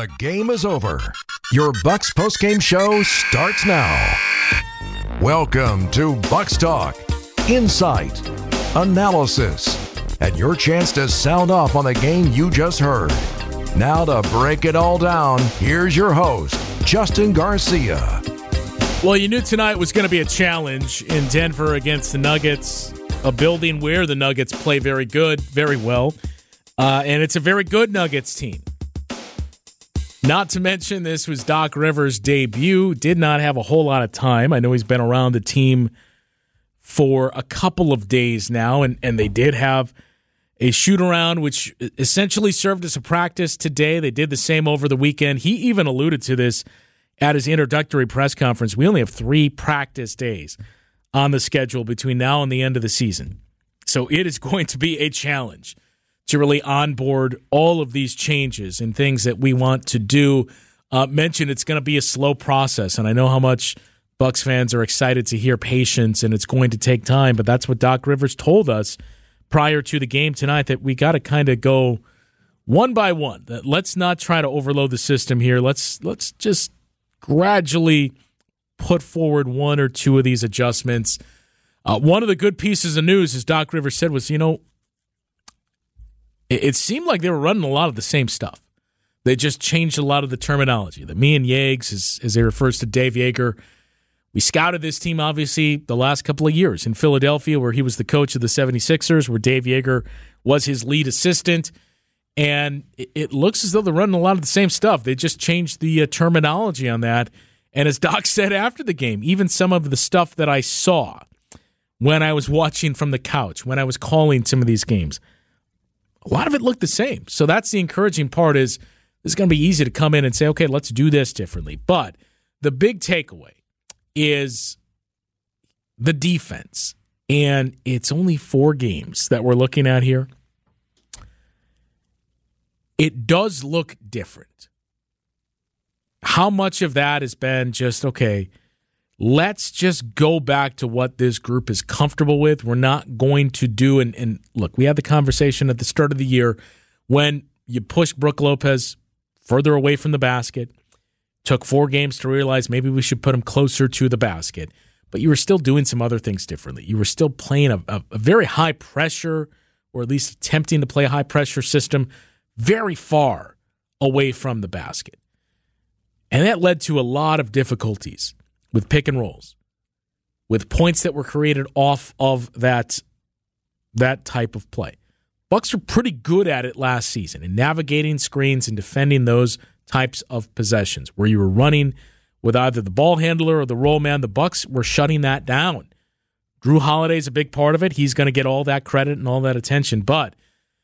The game is over. Your Bucks postgame show starts now. Welcome to Bucks Talk, insight, analysis, and your chance to sound off on the game you just heard. Now to break it all down, here's your host, Justin Garcia. Well, you knew tonight was going to be a challenge in Denver against the Nuggets, a building where the Nuggets play very good, very well, uh, and it's a very good Nuggets team. Not to mention, this was Doc Rivers' debut. Did not have a whole lot of time. I know he's been around the team for a couple of days now, and, and they did have a shoot around, which essentially served as a practice today. They did the same over the weekend. He even alluded to this at his introductory press conference. We only have three practice days on the schedule between now and the end of the season. So it is going to be a challenge to really onboard all of these changes and things that we want to do. Uh, mentioned it's going to be a slow process, and I know how much Bucks fans are excited to hear patience, and it's going to take time. But that's what Doc Rivers told us prior to the game tonight that we got to kind of go one by one. That let's not try to overload the system here. Let's let's just gradually put forward one or two of these adjustments. Uh, one of the good pieces of news, as Doc Rivers said, was you know it, it seemed like they were running a lot of the same stuff. They just changed a lot of the terminology. The me and Yags, as, as they refers to Dave Joerger, we scouted this team, obviously, the last couple of years in Philadelphia, where he was the coach of the 76ers, where Dave Joerger was his lead assistant. And it, looks as though they're running a lot of the same stuff. They just changed the uh, terminology on that. And as Doc said after the game, even some of the stuff that I saw when I was watching from the couch, when I was calling some of these games, a lot of it looked the same. So that's the encouraging part is it's going to be easy to come in and say, okay, let's do this differently. But the big takeaway is the defense. And it's only four games that we're looking at here. It does look different. How much of that has been just, okay, let's just go back to what this group is comfortable with. We're not going to do and, and look, we had the conversation at the start of the year when you push Brook Lopez further away from the basket. Took four games to realize maybe we should put him closer to the basket. But you were still doing some other things differently. You were still playing a, a, a very high pressure, or at least attempting to play a high pressure system, very far away from the basket. And that led to a lot of difficulties with pick and rolls, with points that were created off of that that type of play. Bucks were pretty good at it last season in navigating screens and defending those types of possessions where you were running with either the ball handler or the roll man. The Bucks were shutting that down. Jrue Holiday's a big part of it. He's going to get all that credit and all that attention. But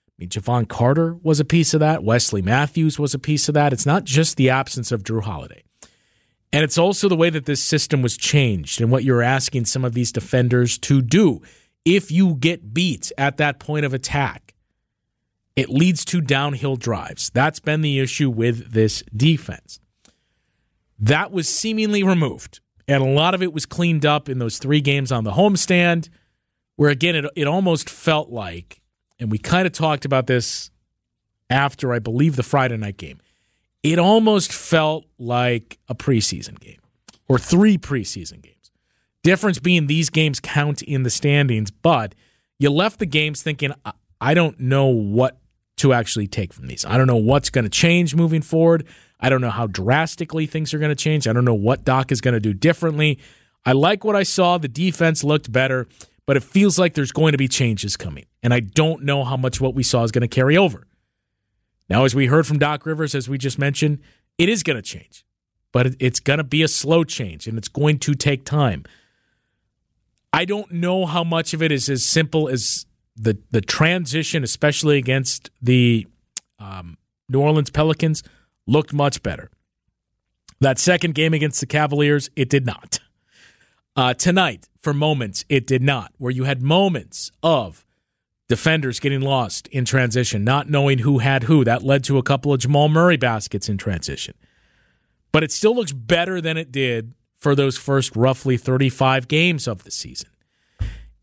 I mean, Jevon Carter was a piece of that. Wesley Matthews was a piece of that. It's not just the absence of Jrue Holiday. And it's also the way that this system was changed and what you're asking some of these defenders to do. If you get beat at that point of attack, it leads to downhill drives. That's been the issue with this defense. That was seemingly removed. And a lot of it was cleaned up in those three games on the homestand, where again, it, it almost felt like, and we kind of talked about this after, I believe, the Friday night game it almost felt like a preseason game or three preseason games. Difference being these games count in the standings, but you left the games thinking, I don't know what to actually take from these. I don't know what's going to change moving forward. I don't know how drastically things are going to change. I don't know what Doc is going to do differently. I like what I saw. The defense looked better, but it feels like there's going to be changes coming. And I don't know how much what we saw is going to carry over. Now, as we heard from Doc Rivers, as we just mentioned, it is going to change, but it's going to be a slow change and it's going to take time. I don't know how much of it is as simple as the the transition, especially against the um, New Orleans Pelicans, looked much better. That second game against the Cavaliers, it did not. Uh, tonight, for moments, it did not. Where you had moments of defenders getting lost in transition, not knowing who had who. That led to a couple of Jamal Murray baskets in transition. But it still looks better than it did for those first roughly 35 games of the season.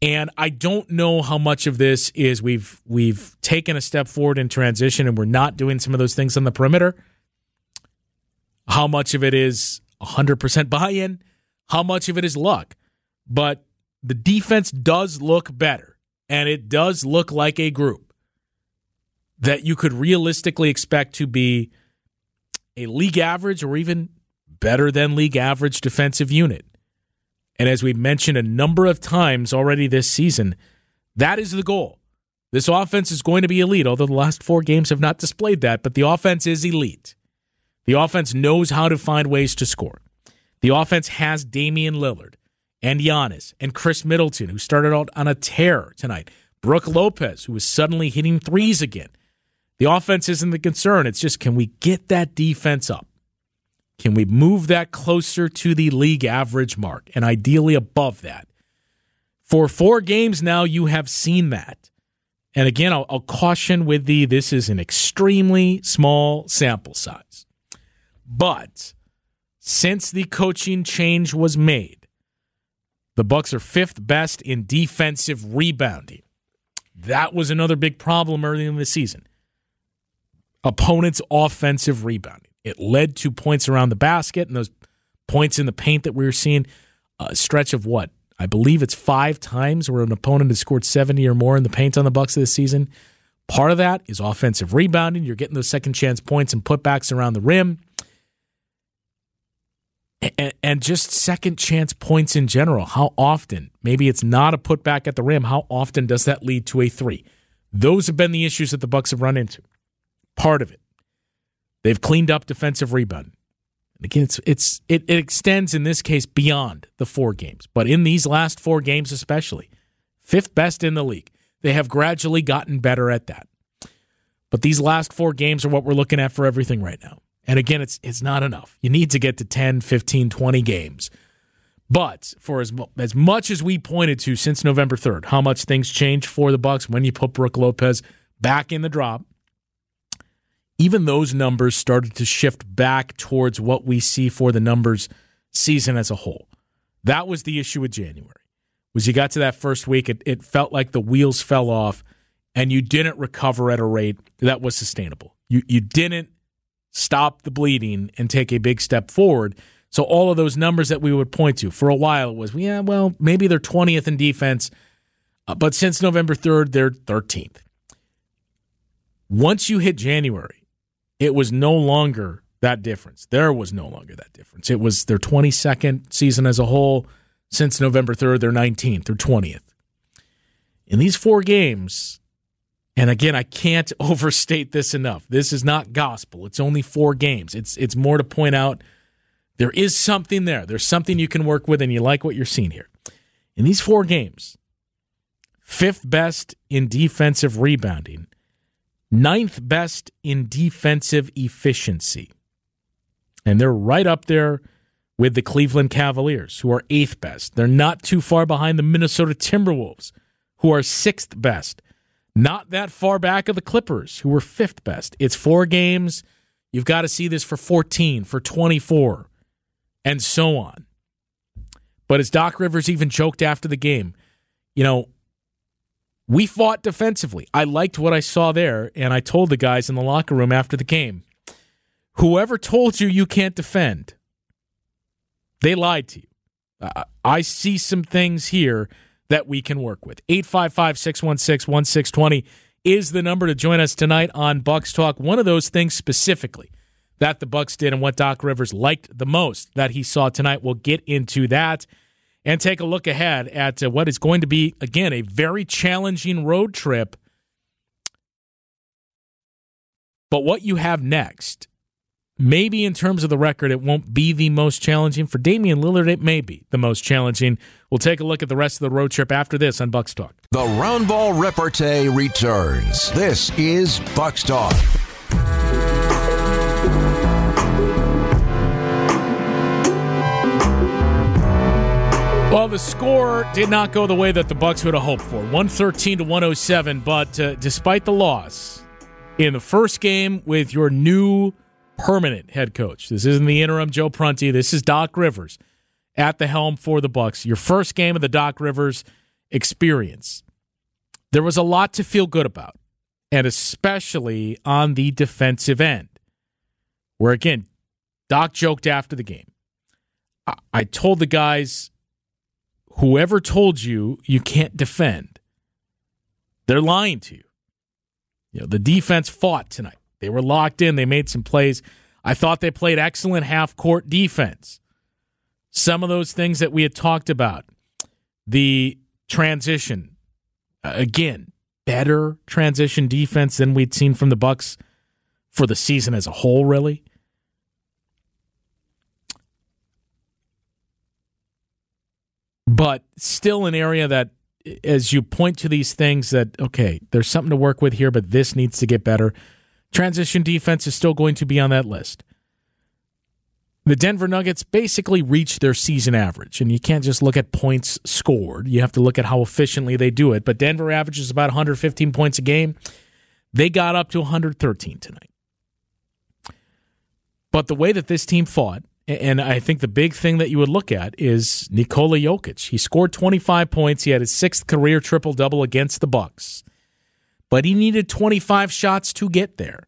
And I don't know how much of this is we've we've taken a step forward in transition and we're not doing some of those things on the perimeter. How much of it is 100% buy in? How much of it is luck? But the defense does look better, and it does look like a group that you could realistically expect to be a league average or even better than league average defensive unit. And as we've mentioned a number of times already this season, that is the goal. This offense is going to be elite, although the last four games have not displayed that, but the offense is elite. The offense knows how to find ways to score. The offense has Damian Lillard and Giannis and Khris Middleton, who started out on a tear tonight. Brook Lopez, who is suddenly hitting threes again. The offense isn't the concern. It's just can we get that defense up? Can we move that closer to the league average mark and ideally above that? For four games now, you have seen that. And again, I'll, I'll caution with the this is an extremely small sample size. But since the coaching change was made, the Bucks are fifth best in defensive rebounding. That was another big problem early in the season. Opponents' offensive rebounding. It led to points around the basket and those points in the paint that we were seeing. A stretch of what? I believe it's five times where an opponent has scored 70 or more in the paint on the Bucks this season. Part of that is offensive rebounding. You're getting those second chance points and putbacks around the rim. And, and just second chance points in general. How often? Maybe it's not a putback at the rim. How often does that lead to a three? Those have been the issues that the Bucks have run into. Part of it. They've cleaned up defensive rebound. And again, it's it's it, it extends in this case beyond the four games, but in these last four games especially, fifth best in the league. They have gradually gotten better at that. But these last four games are what we're looking at for everything right now. And again, it's it's not enough. You need to get to 10, 15, 20 games. But for as as much as we pointed to since November 3rd, how much things changed for the Bucks when you put Brook Lopez back in the drop, even those numbers started to shift back towards what we see for the numbers season as a whole. That was the issue with January. Was you got to that first week, it, it felt like the wheels fell off and you didn't recover at a rate that was sustainable. You you didn't stop the bleeding and take a big step forward. So all of those numbers that we would point to for a while it was yeah, well, maybe they're 20th in defense, uh, but since November 3rd they're 13th. Once you hit January, it was no longer that difference. There was no longer that difference. It was their 22nd season as a whole. Since November 3rd, they're 19th or 20th. In these four games, and again, I can't overstate this enough. This is not gospel. It's only four games. It's it's more to point out there is something there. There's something you can work with, and you like what you're seeing here. In these four games, fifth best in defensive rebounding, ninth best in defensive efficiency. And they're right up there with the Cleveland Cavaliers, who are eighth best. They're not too far behind the Minnesota Timberwolves, who are sixth best. Not that far back of the Clippers, who were fifth best. It's four games. You've got to see this for 14, for 24, and so on. But as Doc Rivers even joked after the game, you know, we fought defensively. I liked what I saw there, and I told the guys in the locker room after the game whoever told you you can't defend, they lied to you. I see some things here that we can work with. 855 616 1620 is the number to join us tonight on Bucks Talk. One of those things specifically that the Bucks did and what Doc Rivers liked the most that he saw tonight. We'll get into that and take a look ahead at uh, what is going to be, again, a very challenging road trip. But what you have next, maybe in terms of the record, it won't be the most challenging. For Damian Lillard, it may be the most challenging. We'll take a look at the rest of the road trip after this on Bucks Talk. The Roundball Repartee returns. This is Bucks Talk. Well, the score did not go the way that the Bucks would have hoped for. 113 to 107, but uh, despite the loss in the first game with your new permanent head coach. This isn't the interim Joe Prunty. This is Doc Rivers at the helm for the Bucks. Your first game of the Doc Rivers experience. There was a lot to feel good about, and especially on the defensive end, where again, Doc joked after the game. I, I told the guys, whoever told you you can't defend, they're lying to you. You know, the defense fought tonight. They were locked in. They made some plays. I thought they played excellent half court defense. Some of those things that we had talked about, the transition, uh, again, better transition defense than we'd seen from the Bucks for the season as a whole, really. But still an area that as you point to these things that okay, there's something to work with here, but this needs to get better. Transition defense is still going to be on that list. The Denver Nuggets basically reached their season average, and you can't just look at points scored. You have to look at how efficiently they do it. But Denver averages about 115 points a game. They got up to 113 tonight. But the way that this team fought, and I think the big thing that you would look at is Nikola Jokic. He scored 25 points. He had his sixth career triple double against the Bucks, but he needed 25 shots to get there.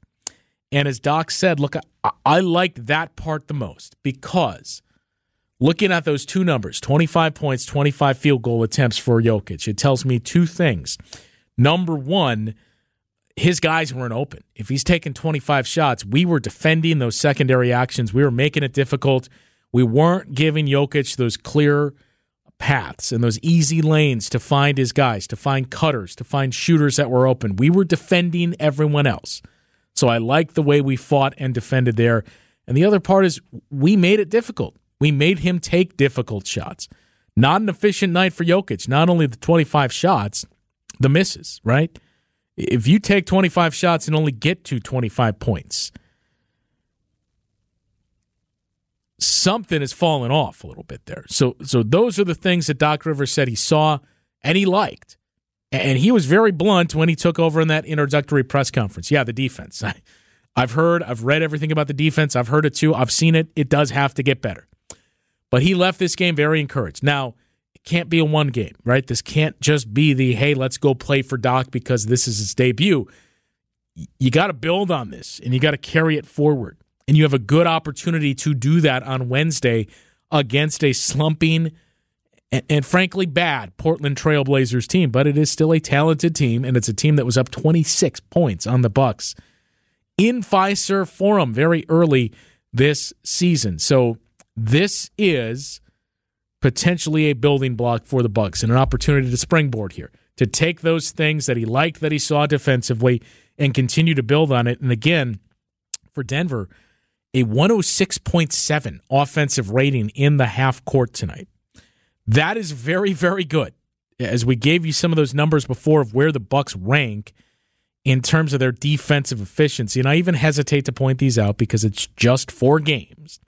And as Doc said, look, I, I liked that part the most because looking at those two numbers 25 points, 25 field goal attempts for Jokic, it tells me two things. Number one, his guys weren't open. If he's taking 25 shots, we were defending those secondary actions. We were making it difficult. We weren't giving Jokic those clear paths and those easy lanes to find his guys, to find cutters, to find shooters that were open. We were defending everyone else. So I like the way we fought and defended there. And the other part is we made it difficult. We made him take difficult shots. Not an efficient night for Jokic. Not only the 25 shots, the misses, right? If you take 25 shots and only get to 25 points, something has fallen off a little bit there. So so those are the things that Doc Rivers said he saw and he liked. And he was very blunt when he took over in that introductory press conference. Yeah, the defense. I, I've heard, I've read everything about the defense. I've heard it too. I've seen it. It does have to get better. But he left this game very encouraged. Now, it can't be a one game, right? This can't just be the hey, let's go play for Doc because this is his debut. You got to build on this and you got to carry it forward. And you have a good opportunity to do that on Wednesday against a slumping and, and frankly bad Portland Trailblazers team, but it is still a talented team and it's a team that was up 26 points on the Bucks in Fiserv Forum very early this season. So this is potentially a building block for the Bucks and an opportunity to springboard here to take those things that he liked that he saw defensively and continue to build on it. And again, for Denver, a 106.7 offensive rating in the half court tonight. That is very very good. As we gave you some of those numbers before of where the Bucks rank in terms of their defensive efficiency, and I even hesitate to point these out because it's just 4 games.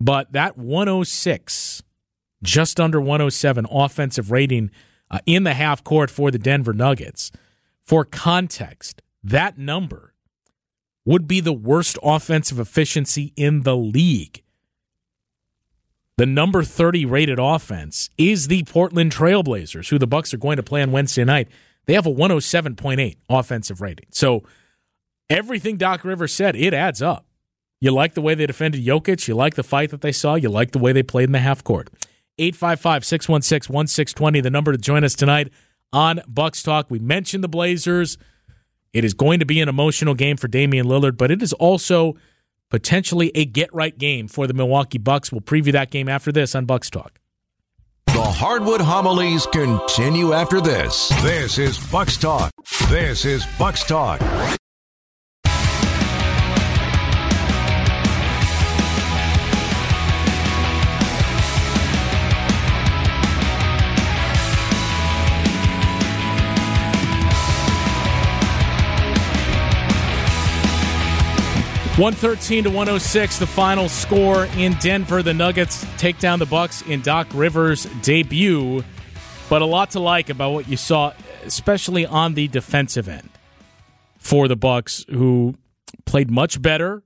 But that 106 just under 107 offensive rating uh, in the half court for the Denver Nuggets. For context, that number would be the worst offensive efficiency in the league. The number 30 rated offense is the Portland Trailblazers, who the Bucks are going to play on Wednesday night. They have a 107.8 offensive rating. So everything Doc Rivers said, it adds up. You like the way they defended Jokic, you like the fight that they saw, you like the way they played in the half court. 855 616 1620, the number to join us tonight on Bucks Talk. We mentioned the Blazers. It is going to be an emotional game for Damian Lillard, but it is also potentially a get right game for the Milwaukee Bucks. We'll preview that game after this on Bucks Talk. The hardwood homilies continue after this. This is Bucks Talk. This is Bucks Talk. 113 to 106, the final score in Denver. The Nuggets take down the Bucks in Doc Rivers' debut. But a lot to like about what you saw, especially on the defensive end for the Bucks, who played much better.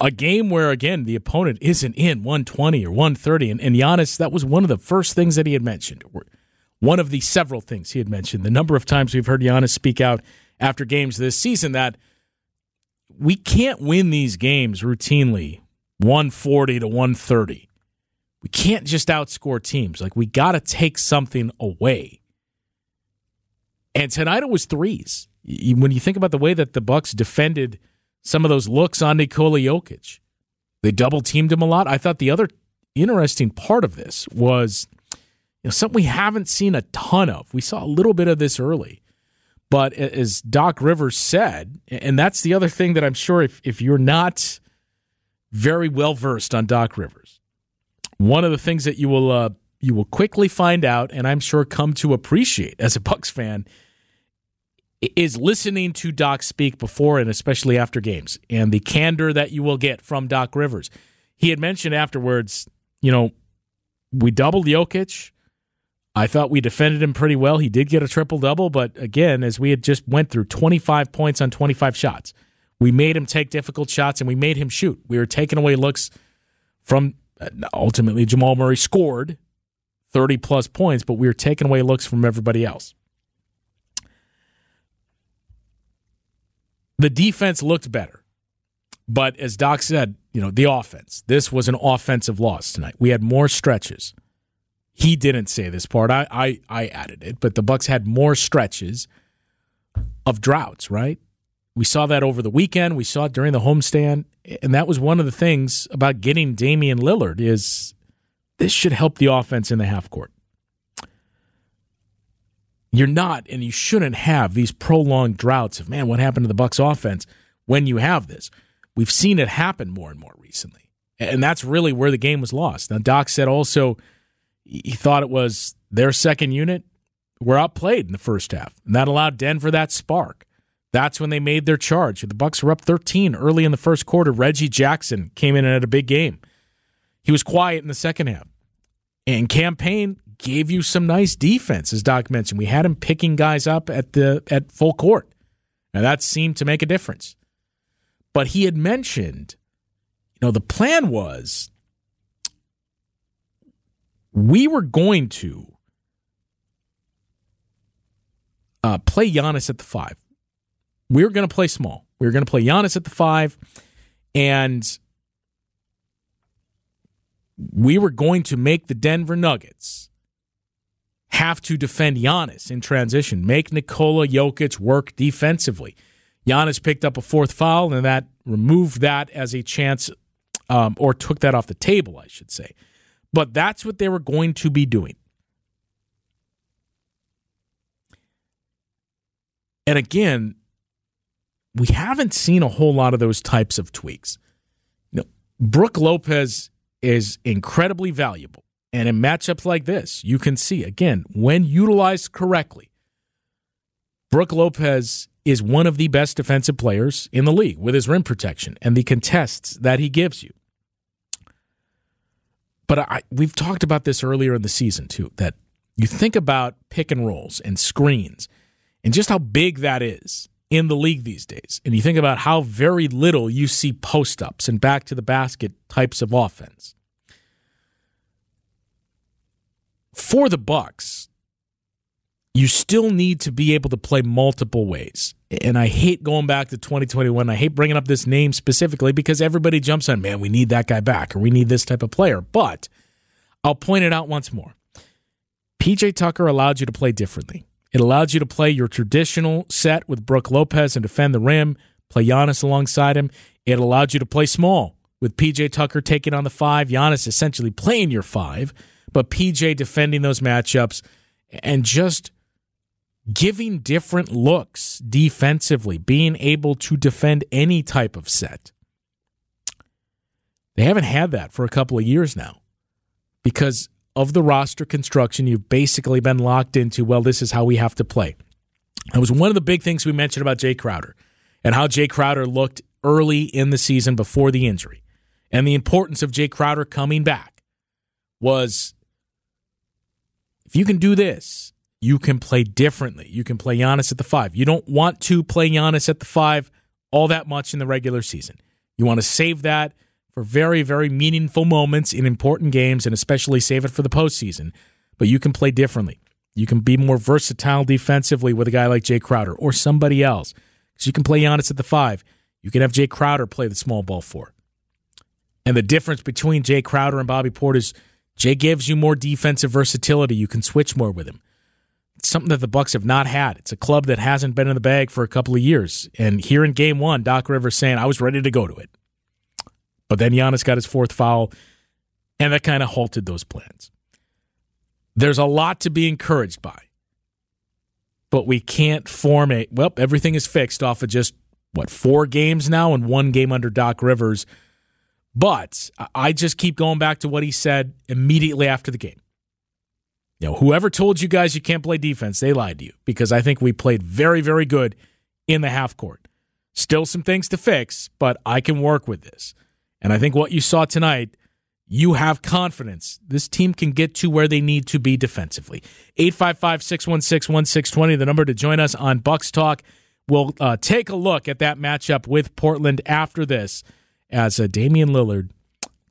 A game where, again, the opponent isn't in 120 or 130. And, and Giannis, that was one of the first things that he had mentioned. One of the several things he had mentioned. The number of times we've heard Giannis speak out after games this season that – we can't win these games routinely 140 to 130. We can't just outscore teams. Like we got to take something away. And tonight it was threes. When you think about the way that the Bucks defended some of those looks on Nikola Jokic, they double teamed him a lot. I thought the other interesting part of this was you know, something we haven't seen a ton of. We saw a little bit of this early. But as Doc Rivers said, and that's the other thing that I'm sure if, if you're not very well versed on Doc Rivers, one of the things that you will uh, you will quickly find out, and I'm sure come to appreciate as a Bucks fan, is listening to Doc speak before and especially after games, and the candor that you will get from Doc Rivers. He had mentioned afterwards, you know, we doubled Jokic. I thought we defended him pretty well. He did get a triple double, but again, as we had just went through 25 points on 25 shots. We made him take difficult shots and we made him shoot. We were taking away looks from uh, ultimately Jamal Murray scored 30 plus points, but we were taking away looks from everybody else. The defense looked better. But as Doc said, you know, the offense. This was an offensive loss tonight. We had more stretches. He didn't say this part. I, I, I added it, but the Bucks had more stretches of droughts, right? We saw that over the weekend. We saw it during the homestand, and that was one of the things about getting Damian Lillard is this should help the offense in the half court. You're not, and you shouldn't have these prolonged droughts of man. What happened to the Bucks offense when you have this? We've seen it happen more and more recently, and that's really where the game was lost. Now, Doc said also he thought it was their second unit were outplayed in the first half, and that allowed Denver that spark. That's when they made their charge. The Bucks were up 13 early in the first quarter. Reggie Jackson came in and had a big game. He was quiet in the second half. And campaign gave you some nice defense, as Doc mentioned. We had him picking guys up at the at full court. Now that seemed to make a difference. But he had mentioned, you know, the plan was we were going to uh, play Giannis at the five. We were going to play small. We were going to play Giannis at the five, and we were going to make the Denver Nuggets have to defend Giannis in transition, make Nikola Jokic work defensively. Giannis picked up a fourth foul, and that removed that as a chance, um, or took that off the table, I should say. But that's what they were going to be doing. And again, we haven't seen a whole lot of those types of tweaks. You know, Brook Lopez is incredibly valuable. And in matchups like this, you can see, again, when utilized correctly, Brook Lopez is one of the best defensive players in the league with his rim protection and the contests that he gives you. But I, we've talked about this earlier in the season too. That you think about pick and rolls and screens, and just how big that is in the league these days. And you think about how very little you see post ups and back to the basket types of offense. For the Bucks, you still need to be able to play multiple ways. And I hate going back to 2021. I hate bringing up this name specifically because everybody jumps on, man, we need that guy back or we need this type of player. But I'll point it out once more. PJ Tucker allowed you to play differently. It allowed you to play your traditional set with Brook Lopez and defend the rim, play Giannis alongside him. It allowed you to play small with PJ Tucker taking on the five, Giannis essentially playing your five, but PJ defending those matchups and just giving different looks defensively, being able to defend any type of set. They haven't had that for a couple of years now because of the roster construction. You've basically been locked into, well, this is how we have to play. That was one of the big things we mentioned about Jay Crowder and how Jay Crowder looked early in the season before the injury. And the importance of Jay Crowder coming back was if you can do this, you can play differently. You can play Giannis at the five. You don't want to play Giannis at the five all that much in the regular season. You want to save that for very, very meaningful moments in important games and especially save it for the postseason. But you can play differently. You can be more versatile defensively with a guy like Jay Crowder or somebody else. Because you can play Giannis at the five. You can have Jay Crowder play the small ball four. And the difference between Jay Crowder and Bobby Portis is Jay gives you more defensive versatility. You can switch more with him. Something that the Bucks have not had. It's a club that hasn't been in the bag for a couple of years. And here in game one, Doc Rivers saying, I was ready to go to it. But then Giannis got his fourth foul, and that kind of halted those plans. There's a lot to be encouraged by. But we can't form a, well, everything is fixed off of just, what, four games now and one game under Doc Rivers – but I just keep going back to what he said immediately after the game. Know, whoever told you guys you can't play defense, they lied to you because I think we played very, very good in the half court. Still some things to fix, but I can work with this. And I think what you saw tonight, you have confidence. This team can get to where they need to be defensively. 855 616 1620, the number to join us on Bucks Talk. We'll uh, take a look at that matchup with Portland after this as uh, Damian Lillard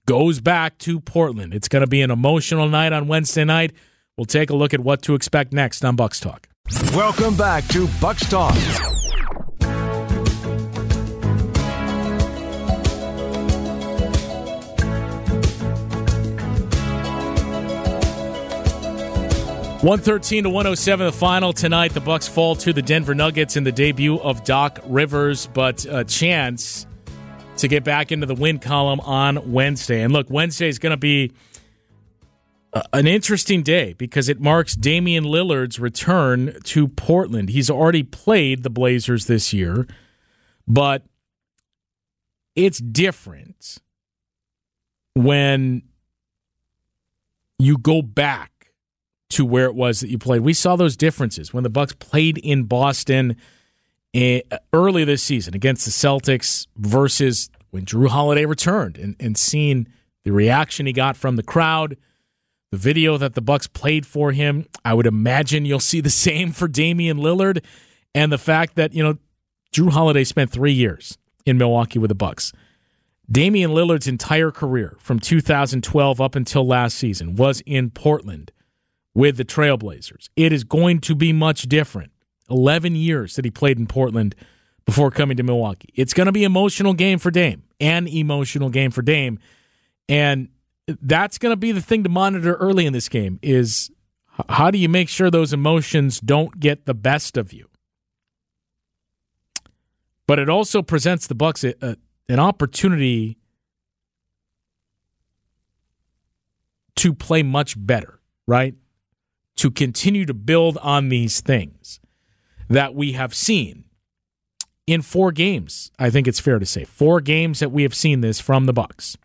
goes back to Portland. It's going to be an emotional night on Wednesday night. We'll take a look at what to expect next on Bucks Talk. Welcome back to Bucks Talk. One thirteen to one oh seven. The final tonight. The Bucks fall to the Denver Nuggets in the debut of Doc Rivers, but a chance to get back into the win column on Wednesday. And look, Wednesday is going to be an interesting day because it marks Damian Lillard's return to Portland. He's already played the Blazers this year, but it's different when you go back to where it was that you played. We saw those differences when the Bucks played in Boston Eh, early this season against the Celtics versus when Jrue Holiday returned and, and seeing the reaction he got from the crowd, the video that the Bucks played for him. I would imagine you'll see the same for Damian Lillard and the fact that, you know, Jrue Holiday spent three years in Milwaukee with the Bucks. Damian Lillard's entire career from 2012 up until last season was in Portland with the Trailblazers. It is going to be much different 11 years that he played in Portland before coming to Milwaukee. It's going to be emotional game for Dame, an emotional game for Dame, and that's going to be the thing to monitor early in this game is how do you make sure those emotions don't get the best of you? But it also presents the Bucks a, a, an opportunity to play much better, right? To continue to build on these things that we have seen in four games. I think it's fair to say four games that we have seen this from the Bucks.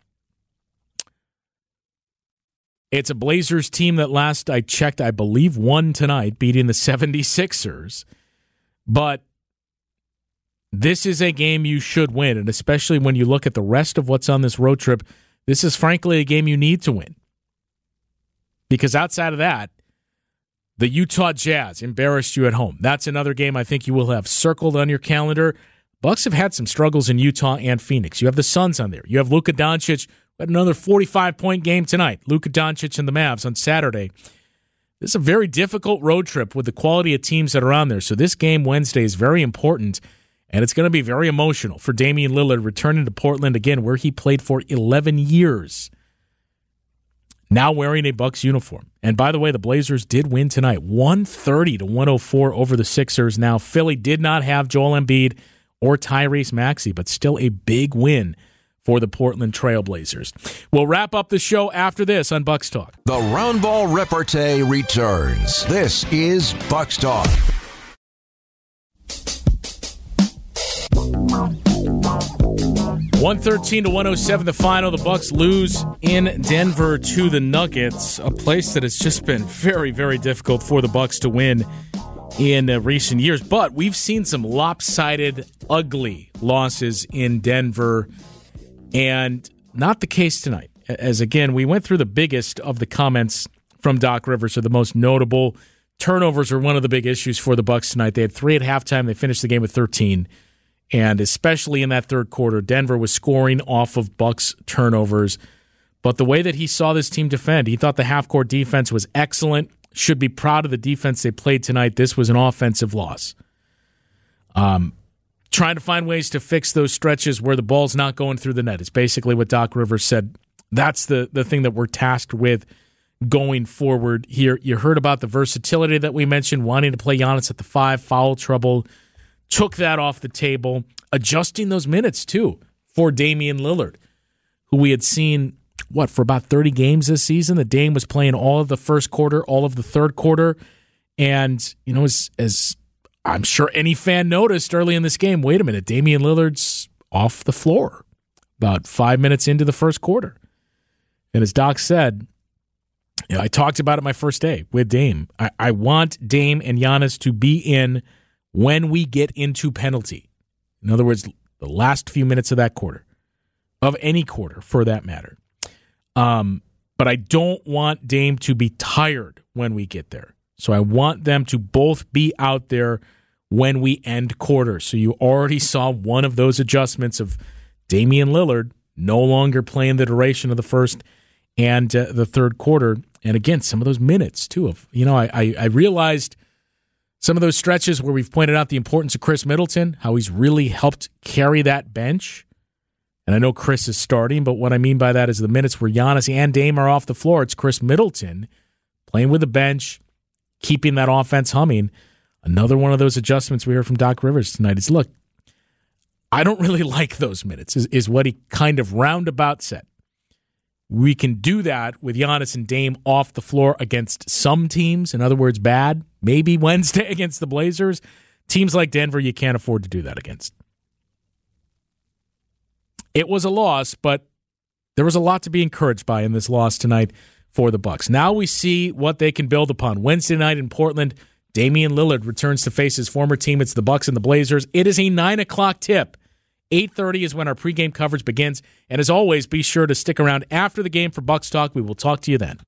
It's a Blazers team that last I checked, I believe won tonight, beating the 76ers. But this is a game you should win. And especially when you look at the rest of what's on this road trip, this is frankly a game you need to win. Because outside of that, the Utah Jazz embarrassed you at home. That's another game I think you will have circled on your calendar. Bucks have had some struggles in Utah and Phoenix. You have the Suns on there. You have Luka Doncic at another 45 point game tonight. Luka Doncic and the Mavs on Saturday. This is a very difficult road trip with the quality of teams that are on there. So this game Wednesday is very important, and it's going to be very emotional for Damian Lillard returning to Portland again, where he played for 11 years now wearing a Bucks uniform. And by the way, the Blazers did win tonight, 130 to 104 over the Sixers. Now Philly did not have Joel Embiid or Tyrese Maxey, but still a big win for the Portland Trailblazers. We'll wrap up the show after this on Bucks Talk. The Roundball Repartee returns. This is Bucks Talk. 113 to 107 the final the bucks lose in denver to the nuggets a place that has just been very very difficult for the bucks to win in uh, recent years but we've seen some lopsided ugly losses in denver and not the case tonight as again we went through the biggest of the comments from doc rivers or the most notable turnovers are one of the big issues for the bucks tonight they had three at halftime they finished the game with 13 and especially in that third quarter, Denver was scoring off of Bucks turnovers. But the way that he saw this team defend, he thought the half court defense was excellent. Should be proud of the defense they played tonight. This was an offensive loss. Um, trying to find ways to fix those stretches where the ball's not going through the net. It's basically what Doc Rivers said. That's the the thing that we're tasked with going forward here. You heard about the versatility that we mentioned, wanting to play Giannis at the five, foul trouble, took that off the table, adjusting those minutes too for Damian Lillard, who we had seen what for about 30 games this season. The Dame was playing all of the first quarter, all of the third quarter, and you know as as I'm sure any fan noticed early in this game, wait a minute, Damian Lillard's off the floor about 5 minutes into the first quarter. And as Doc said, you know, I talked about it my first day with Dame. I, I want Dame and Giannis to be in when we get into penalty. In other words, the last few minutes of that quarter, of any quarter for that matter. Um, but I don't want Dame to be tired when we get there. So I want them to both be out there when we end quarters. So you already saw one of those adjustments of Damian Lillard no longer playing the duration of the first and uh, the third quarter. And again, some of those minutes too. Of you know, I, I I realized some of those stretches where we've pointed out the importance of Khris Middleton, how he's really helped carry that bench. And I know Khris is starting, but what I mean by that is the minutes where Giannis and Dame are off the floor, it's Khris Middleton playing with the bench, keeping that offense humming. Another one of those adjustments we heard from Doc Rivers tonight is look, I don't really like those minutes, is, is what he kind of roundabout said. We can do that with Giannis and Dame off the floor against some teams. In other words, bad. Maybe Wednesday against the Blazers. Teams like Denver, you can't afford to do that against. It was a loss, but there was a lot to be encouraged by in this loss tonight for the Bucks. Now we see what they can build upon. Wednesday night in Portland, Damian Lillard returns to face his former teammates, the Bucks and the Blazers. It is a nine o'clock tip. 8:30 is when our pregame coverage begins. And as always, be sure to stick around after the game for Bucks Talk. We will talk to you then.